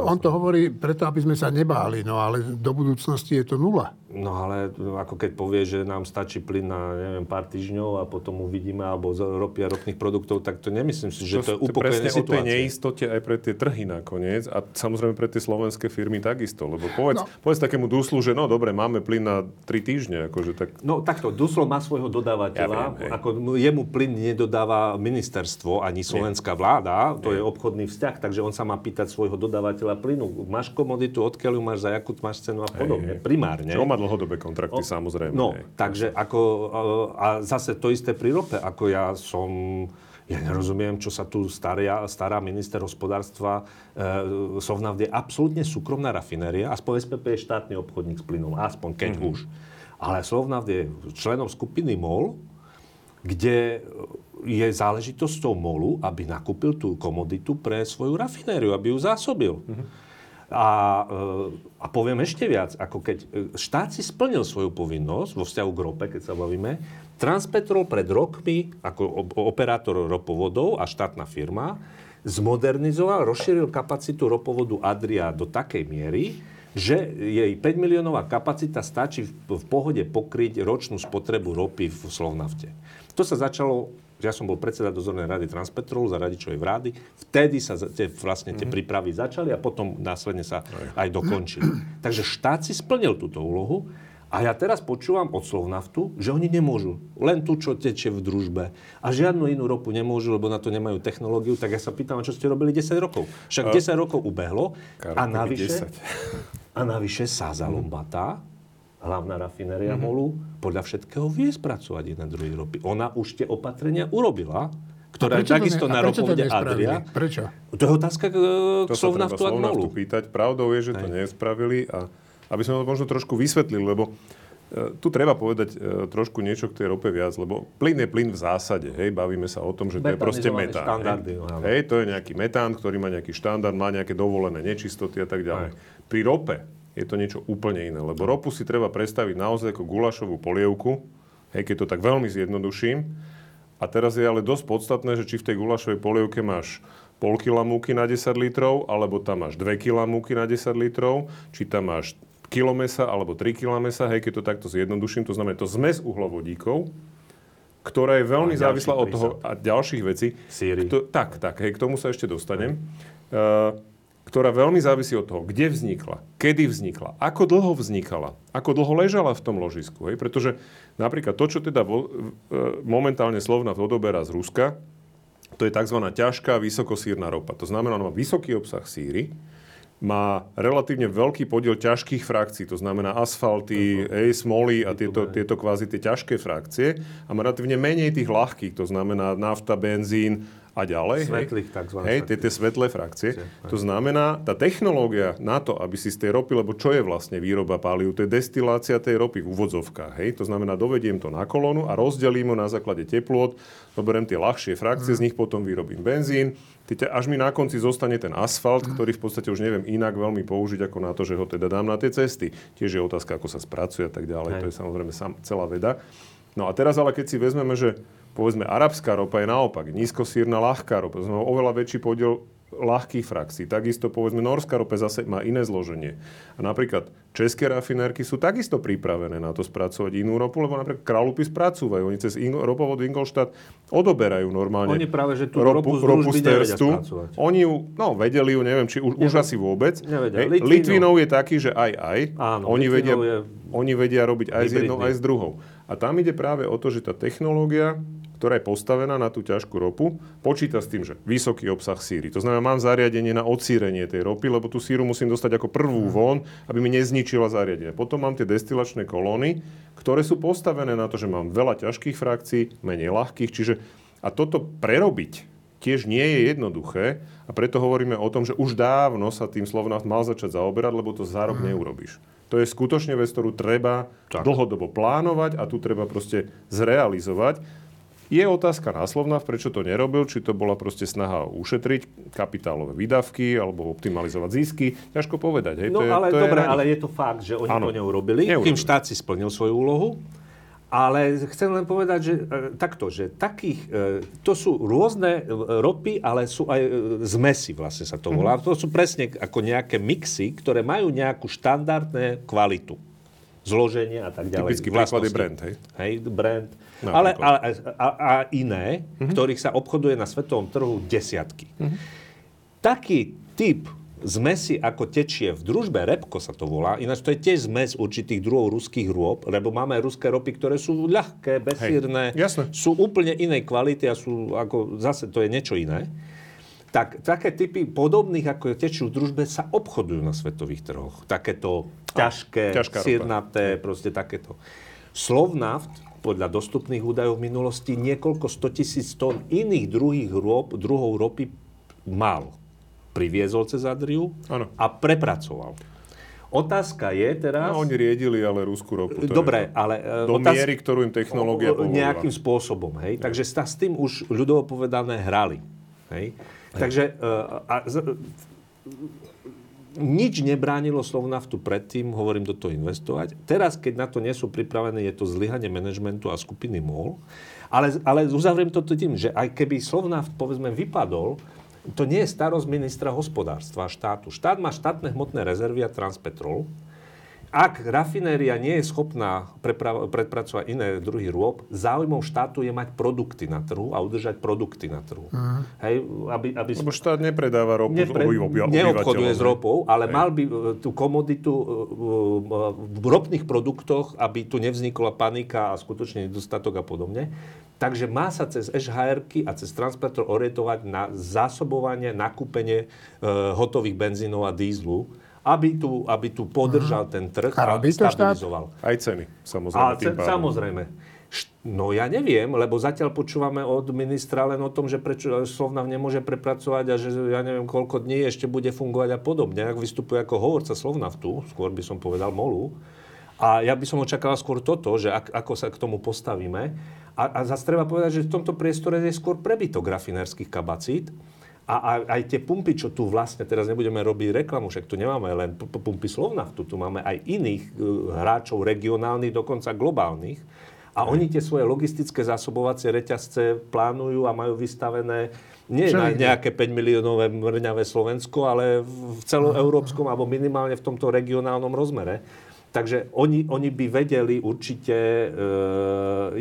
On to hovorí preto, aby sme sa nebáli, no ale do budúcnosti je to nula.
No ale ako keď povie, že nám stačí plyn na neviem, pár týždňov a potom uvidíme, alebo z ropy a ropných produktov, tak to nemyslím si, že to, to je upokojenie
situácie. o tej neistote aj pre tie trhy nakoniec a samozrejme pre tie slovenské firmy takisto. Lebo povedz, no. povedz takému Duslu, že no dobre, máme plyn na 3 týždne. Akože tak...
No takto, Duslo má svojho dodávateľa. Ja viem, ako jemu plyn nedodáva ministerstvo ani slovenská vláda vláda, to je obchodný vzťah, takže on sa má pýtať svojho dodávateľa plynu. Máš komoditu, odkiaľ ju máš, za jakú máš cenu a podobne, primárne.
Čo má dlhodobé kontrakty, o, samozrejme.
No, hej. takže ako, a zase to isté pri rope, ako ja som ja nerozumiem, čo sa tu stará, stará minister hospodárstva e, Sovnavd je absolútne súkromná rafinéria, aspoň SPP je štátny obchodník s plynom, aspoň keď mm-hmm. už. Ale Sovnavd je členom skupiny MOL, kde je záležitosťou MOLu, aby nakúpil tú komoditu pre svoju rafinériu, aby ju zásobil. Mm-hmm. A, e, a poviem ešte viac, ako keď e, štát si splnil svoju povinnosť vo vzťahu k rope, keď sa bavíme, Transpetrol pred rokmi ako operátor ropovodov a štátna firma zmodernizoval, rozšíril kapacitu ropovodu Adria do takej miery, že jej 5 miliónová kapacita stačí v, v pohode pokryť ročnú spotrebu ropy v Slovnafte. To sa začalo ja som bol predseda dozornej rady Transpetrolu za radičovej vlády. Vtedy sa tie, vlastne tie mhm. prípravy začali a potom následne sa aj dokončili. Takže štát si splnil túto úlohu a ja teraz počúvam od Slovnaftu, že oni nemôžu. Len tu, čo tečie v družbe. A žiadnu inú ropu nemôžu, lebo na to nemajú technológiu. Tak ja sa pýtam, čo ste robili 10 rokov. Však 10 rokov ubehlo. A navyše, a navyše Sáza Lombata, hlavná rafinéria mm-hmm. Molu, podľa všetkého vie spracovať jedna druhý ropy. Ona už tie opatrenia urobila, ktorá je takisto na ropovode Adria.
Prečo?
To je otázka k, k Slovnaftu a k Molu.
pýtať. Pravdou je, že to nespravili a aby sme to možno trošku vysvetlili, lebo e, tu treba povedať e, trošku niečo k tej rope viac, lebo plyn je plyn v zásade, hej, bavíme sa o tom, že to je proste metán. Hej. No, hej, to je nejaký metán, ktorý má nejaký štandard, má nejaké dovolené nečistoty a tak ďalej. Aj. Pri rope je to niečo úplne iné, lebo ropu si treba predstaviť naozaj ako gulašovú polievku, hej, keď to tak veľmi zjednoduším. A teraz je ale dosť podstatné, že či v tej gulašovej polievke máš pol kila múky na 10 litrov, alebo tam máš 2 kila múky na 10 litrov, či tam máš kilo mesa alebo 3 kg mesa, hej, keď to takto zjednoduším, to znamená to zmes uhlovodíkov, ktorá je veľmi závislá od toho a ďalších vecí. Kto, tak, tak, hej, k tomu sa ešte dostanem. Uh, ktorá veľmi závisí od toho, kde vznikla, kedy vznikla, ako dlho vznikala, ako dlho ležala v tom ložisku. Hej? Pretože napríklad to, čo teda vo, e, momentálne Slovna odoberá z Ruska, to je tzv. ťažká vysokosírna ropa. To znamená, ona má vysoký obsah síry, má relatívne veľký podiel ťažkých frakcií, to znamená asfalty, uh-huh. ej, smoly a tieto, tieto kvázi tie ťažké frakcie a má relatívne menej tých ľahkých, to znamená nafta, benzín a ďalej.
Svetlých tzv.
Hej, tie, tie svetlé frakcie. To znamená, tá technológia na to, aby si z tej ropy, lebo čo je vlastne výroba páliu, to je destilácia tej ropy v úvodzovkách. Hej, to znamená, dovediem to na kolónu a rozdelím ho na základe teplot, zoberiem tie ľahšie frakcie, mm. z nich potom vyrobím benzín, až mi na konci zostane ten asfalt, ktorý v podstate už neviem inak veľmi použiť, ako na to, že ho teda dám na tie cesty. Tiež je otázka, ako sa spracuje a tak ďalej. Hej. To je samozrejme celá veda. No a teraz ale keď si vezmeme, že povedzme arabská ropa je naopak nízkosírna ľahká ropa, to znamená oveľa väčší podiel ľahkých frakcií. Takisto povedzme norská ropa zase má iné zloženie. A napríklad české rafinérky sú takisto pripravené na to spracovať inú ropu, lebo napríklad kralupy spracúvajú. Oni cez in, ropovod Ingolštát odoberajú normálne
Oni práve, že tú ropu, ropu z, ropu.
Oni ju, no vedeli ju, neviem, či už, už asi vôbec. Hej, Litvinov je taký, že aj aj. Áno, oni, vedia, je... oni vedia robiť aj hybridný. s jednou, aj s druhou. A tam ide práve o to, že tá technológia ktorá je postavená na tú ťažkú ropu, počíta s tým, že vysoký obsah síry. To znamená, mám zariadenie na odsírenie tej ropy, lebo tú síru musím dostať ako prvú von, aby mi nezničila zariadenie. Potom mám tie destilačné kolóny, ktoré sú postavené na to, že mám veľa ťažkých frakcií, menej ľahkých, čiže a toto prerobiť tiež nie je jednoduché a preto hovoríme o tom, že už dávno sa tým Slovnaft mal začať zaoberať, lebo to za rok neurobíš. To je skutočne vec, ktorú treba tak. dlhodobo plánovať a tu treba proste zrealizovať. Je otázka náslovná, prečo to nerobil, či to bola proste snaha ušetriť kapitálové výdavky alebo optimalizovať zisky. Ťažko povedať. Hej?
No
to je,
ale
to
dobre, je ale je to fakt, že oni ano. to neurobili. neurobili. Kým štát si splnil svoju úlohu. Ale chcem len povedať, že e, takto, že takých, e, to sú rôzne e, ropy, ale sú aj zmesy vlastne sa to volá. Mm-hmm. To sú presne ako nejaké mixy, ktoré majú nejakú štandardné kvalitu zloženie a tak ďalej.
Typický príklad je brand, hej?
Hej, brand. Ale, ale a, a iné, uh-huh. ktorých sa obchoduje na svetovom trhu desiatky. Uh-huh. Taký typ zmesi, ako tečie v družbe, repko sa to volá, ináč to je tiež zmes určitých druhov ruských rôb, lebo máme ruské ropy, ktoré sú ľahké, bezsírne, sú úplne inej kvality a sú, ako, zase to je niečo iné. tak také typy podobných ako tečú v družbe sa obchodujú na svetových trhoch. Takéto ťažké, sírnaté, proste takéto. Slovnaft podľa dostupných údajov v minulosti niekoľko 100 tisíc tón iných druhých rôb, druhov ropy mal. Priviezol cez Adriu
Áno.
a prepracoval. Otázka je teraz...
No, oni riedili ale rúskú ropu. je
Dobre,
to.
ale... e,
Do
otáz-
miery, ktorú im technológia povolila.
Nejakým spôsobom, hej. Takže sa s tým už ľudovo povedané hrali. Hej. Takže uh, a, nič nebránilo Slovnaftu predtým, hovorím, do toho investovať. Teraz, keď na to nie sú pripravené, je to zlyhanie manažmentu a skupiny MOL. Ale, ale uzavriem to tým, že aj keby Slovnaft, povedzme, vypadol, to nie je starosť ministra hospodárstva štátu. Štát má štátne hmotné rezervy a Transpetrol. Ak rafinéria nie je schopná prepra- predpracovať iné druhy rôb, záujmom štátu je mať produkty na trhu a udržať produkty na trhu. Hej, aby, aby
Lebo štát nepredáva ropu
Nepre, neobchoduje s
hej.
ropou, ale mal by e, tú komoditu e, e, v ropných produktoch, aby tu nevznikla panika a skutočne nedostatok a podobne. Takže má sa cez HRky a cez Transpetro orientovať na zásobovanie, nakúpenie e, hotových benzínov a dízlu, aby tu, aby tu podržal ten trh
A
a,
to štát?
stabilizoval.
Aj ceny, samozrejme.
A
tým
ce-
pádom.
samozrejme. No ja neviem, lebo zatiaľ počúvame od ministra len o tom, že prečo Slovnav nemôže prepracovať a že ja neviem koľko dní ešte bude fungovať a podobne. Ak vystupuje ako hovorca Slovnaftu, skôr by som povedal Molu. A ja by som očakával skôr toto, že ak, ako sa k tomu postavíme. A, a zase treba povedať, že v tomto priestore je skôr prebytok rafinérskych kapacít. A, a aj tie pumpy, čo tu vlastne, teraz nebudeme robiť reklamu, však tu nemáme len pumpy Slovnaftu, tu máme aj iných e, hráčov regionálnych, dokonca globálnych. A oni tie svoje logistické zásobovacie reťazce plánujú a majú vystavené nie
Čo
na nejaké 5 miliónové mrňavé Slovensko, ale v celoeurópskom alebo minimálne v tomto regionálnom rozmere. Takže oni, oni by vedeli určite, e,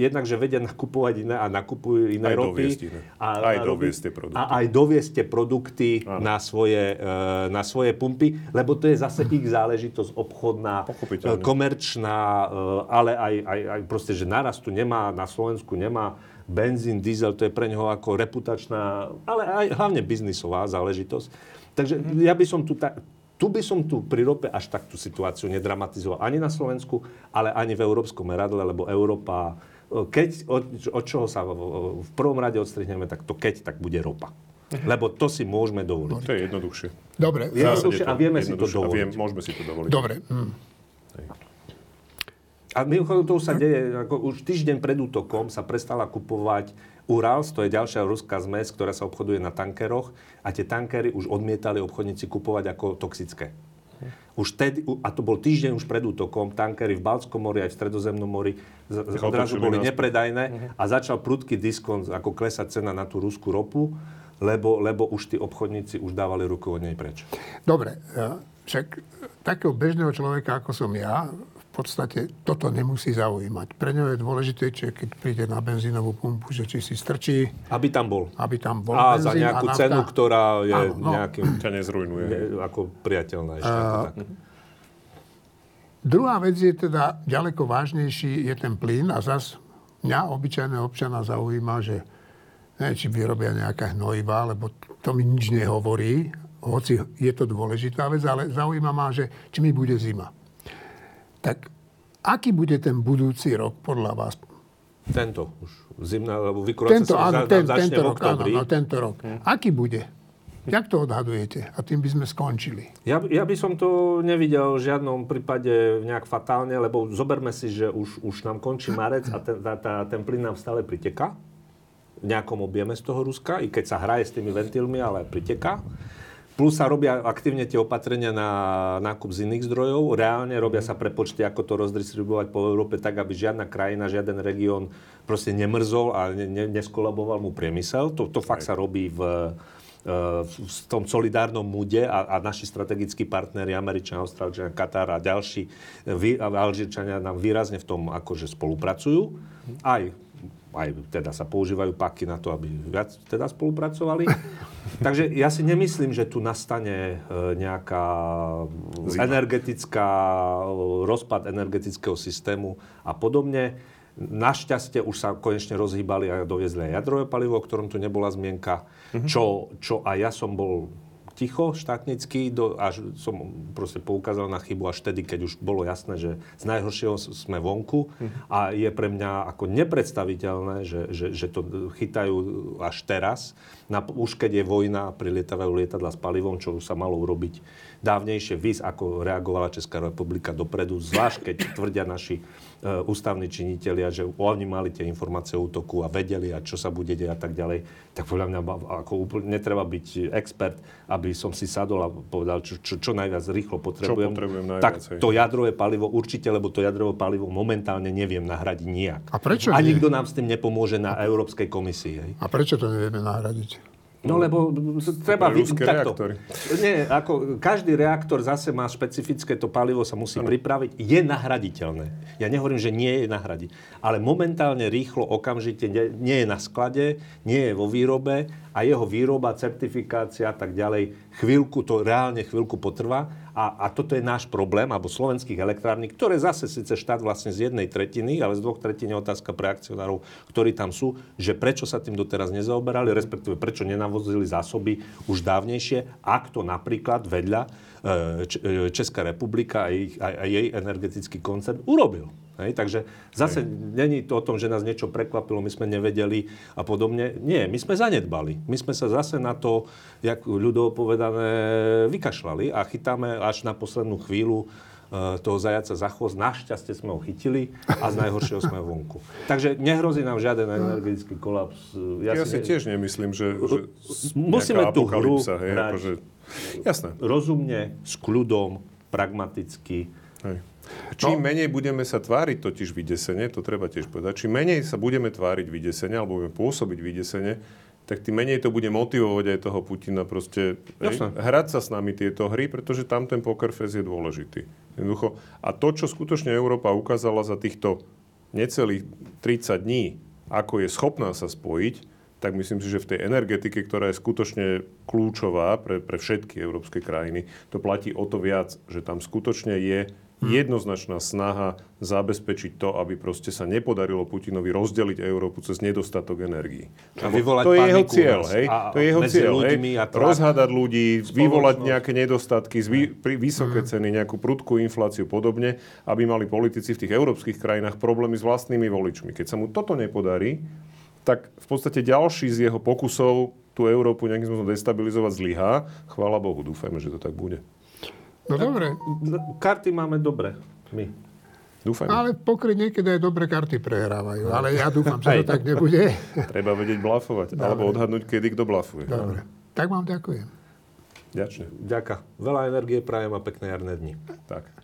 jednak, že vedia nakupovať iné a nakupujú iné
Aj
ropy.
doviesť iné. Aj doviesť tie produkty.
A aj doviesť tie produkty na svoje, e, na svoje pumpy, lebo to je zase ich záležitosť obchodná,
Pochopiteľne.
e, komerčná, e, ale aj, aj, aj proste, že naraz tu nemá, na Slovensku nemá benzín, diesel, to je pre neho ako reputačná, ale aj hlavne biznisová záležitosť. Takže ja by som tu tak, tu by som tu pri rope až tak tú situáciu nedramatizoval ani na Slovensku, ale ani v európskom meradle, lebo Európa, e, keď, od, od čoho sa v, v prvom rade odstrihneme, tak to keď, tak bude ropa. Lebo to si môžeme dovoliť.
To je jednoduchšie.
Dobre,
Jednoduchšie a vieme si to dovoliť.
Viem, môžeme si to dovoliť.
dobre. Hm.
A mimochodom to už sa deje, ako už týždeň pred útokom sa prestala kupovať Urals, to je ďalšia ruská zmes, ktorá sa obchoduje na tankeroch a tie tankery už odmietali obchodníci kupovať ako toxické. Už tedy, a to bol týždeň už pred útokom, tankery v Baltskom mori aj v Stredozemnom mori odrazu boli nepredajné a začal prudký diskont, ako klesať cena na tú ruskú ropu, lebo, lebo už tí obchodníci už dávali ruku od nej preč.
Dobre, e, však takého bežného človeka, ako som ja, podstate toto nemusí zaujímať. Pre ňo je dôležité, že keď príde na benzínovú pumpu, že či si strčí,
Aby tam bol.
aby tam bol
A za
benzín
nejakú
nafta.
cenu, ktorá je
Áno, no.
nejakým
Ťa nezrujnuje.
je ako priateľná ešte. tak.
Druhá vec je teda, ďaleko vážnejší je ten plyn a zas mňa, obyčajného občana, zaujíma, že ne, či vyrobia nejaké hnojiva, lebo to mi nič nehovorí, hoci je to dôležitá vec, ale zaujíma ma, že či mi bude zima. Tak aký bude ten budúci rok podľa vás?
Tento už. Zimná, lebo vykurácia
Tento,
sa
áno,
za-
ten,
začne
tento
v
rok, áno, no, tento rok. Aký bude? Jak to odhadujete? A tým by sme skončili.
Ja, ja by som to nevidel v žiadnom prípade nejak fatálne, lebo zoberme si, že už, už nám končí marec a ten, tá, tá, ten plyn nám stále priteká v nejakom objeme z toho Ruska, i keď sa hraje s tými ventilmi, ale priteká. Plus sa robia aktívne tie opatrenia na nákup z iných zdrojov. Reálne robia sa prepočty, ako to rozdistribuovať po Európe tak, aby žiadna krajina, žiaden región proste nemrzol a ne, ne, neskolaboval mu priemysel. To, to fakt sa robí v, e, v v tom solidárnom múde a, a naši strategickí partneri, Američania, Austrálčania, Katar a ďalší, e, vy, Alžírčania nám výrazne v tom akože spolupracujú. Aj aj teda sa používajú paky na to, aby viac teda spolupracovali. Takže ja si nemyslím, že tu nastane e, nejaká energetická, e, rozpad energetického systému a podobne. Našťastie už sa konečne rozhýbali a doviezli aj jadrové palivo, o ktorom tu nebola zmienka, mm-hmm. čo, čo aj ja som bol ticho štátnický, do, až som proste poukázal na chybu až vtedy, keď už bolo jasné, že z najhoršieho sme vonku. A je pre mňa ako nepredstaviteľné, že, že, že to chytajú až teraz, na, už keď je vojna a prilietavajú lietadla s palivom, čo sa malo urobiť dávnejšie, vys, ako reagovala Česká republika dopredu, zvlášť keď tvrdia naši ústavní činitelia, že oni mali tie informácie o útoku a vedeli, a čo sa bude deť a tak ďalej, tak podľa mňa ako úplne netreba byť expert, aby som si sadol a povedal, čo, čo, čo najviac rýchlo potrebujem.
Čo potrebujem najviac,
tak to jadrové palivo určite, lebo to jadrové palivo momentálne neviem nahradiť nijak.
A prečo
A
nie?
nikto nám s tým nepomôže na Európskej komisii. Hej.
A prečo to nevieme nahradiť?
No lebo treba...
Ruské
takto.
reaktory.
Nie, ako každý reaktor zase má špecifické, to palivo sa musí ano. pripraviť. Je nahraditeľné. Ja nehovorím, že nie je nahradiť. Ale momentálne, rýchlo, okamžite nie, nie je na sklade, nie je vo výrobe a jeho výroba, certifikácia a tak ďalej, chvíľku, to reálne chvíľku potrvá. A, a toto je náš problém, alebo slovenských elektrární, ktoré zase síce štát vlastne z jednej tretiny, ale z dvoch tretín je otázka pre akcionárov, ktorí tam sú, že prečo sa tým doteraz nezaoberali, respektíve prečo nenavozili zásoby už dávnejšie, ak to napríklad vedľa Česká republika a, ich, a, a jej energetický koncern urobil. Hej, takže zase není to o tom, že nás niečo prekvapilo, my sme nevedeli a podobne. Nie, my sme zanedbali. My sme sa zase na to, jak ľudovo povedané, vykašľali a chytáme až na poslednú chvíľu e, toho zajaca za chvost. Našťastie sme ho chytili a z najhoršieho sme vonku. Takže nehrozí nám žiaden energetický kolaps.
Ja, ja si ne... tiež nemyslím, že, že
musíme tú hru
hej, akože... Jasné.
rozumne, s kľudom, pragmaticky.
Hej. Čím no. menej budeme sa tváriť totiž vydesene, to treba tiež povedať, čím menej sa budeme tváriť vydesene, alebo budeme pôsobiť vydesene, tak tým menej to bude motivovať aj toho Putina proste hej, hrať sa s nami tieto hry, pretože tam ten poker face je dôležitý. Jednoducho. A to, čo skutočne Európa ukázala za týchto necelých 30 dní, ako je schopná sa spojiť, tak myslím si, že v tej energetike, ktorá je skutočne kľúčová pre, pre všetky európske krajiny, to platí o to viac, že tam skutočne je Hm. jednoznačná snaha zabezpečiť to, aby proste sa nepodarilo Putinovi rozdeliť Európu cez nedostatok energií.
A vyvolať
to je jeho cieľ, hej? To je jeho cieľ, hej? Rozhádať ľudí, vyvolať nejaké nedostatky, zvý, pri vysoké hm. ceny, nejakú prudkú infláciu podobne, aby mali politici v tých európskych krajinách problémy s vlastnými voličmi. Keď sa mu toto nepodarí, tak v podstate ďalší z jeho pokusov tú Európu nejakým spôsobom destabilizovať zlyhá. Chvála Bohu, dúfajme, že to tak bude.
No dobre.
Karty máme dobre, my.
Dúfam.
Ale pokryť niekedy aj dobre karty prehrávajú. Ale ja dúfam, že to tak nebude.
Treba vedieť blafovať. Dobre. Alebo odhadnúť, kedy kto blafuje.
Dobre. Tak vám ďakujem.
Ďačne.
Ďaká. Veľa energie prajem a pekné jarné dni.
Tak.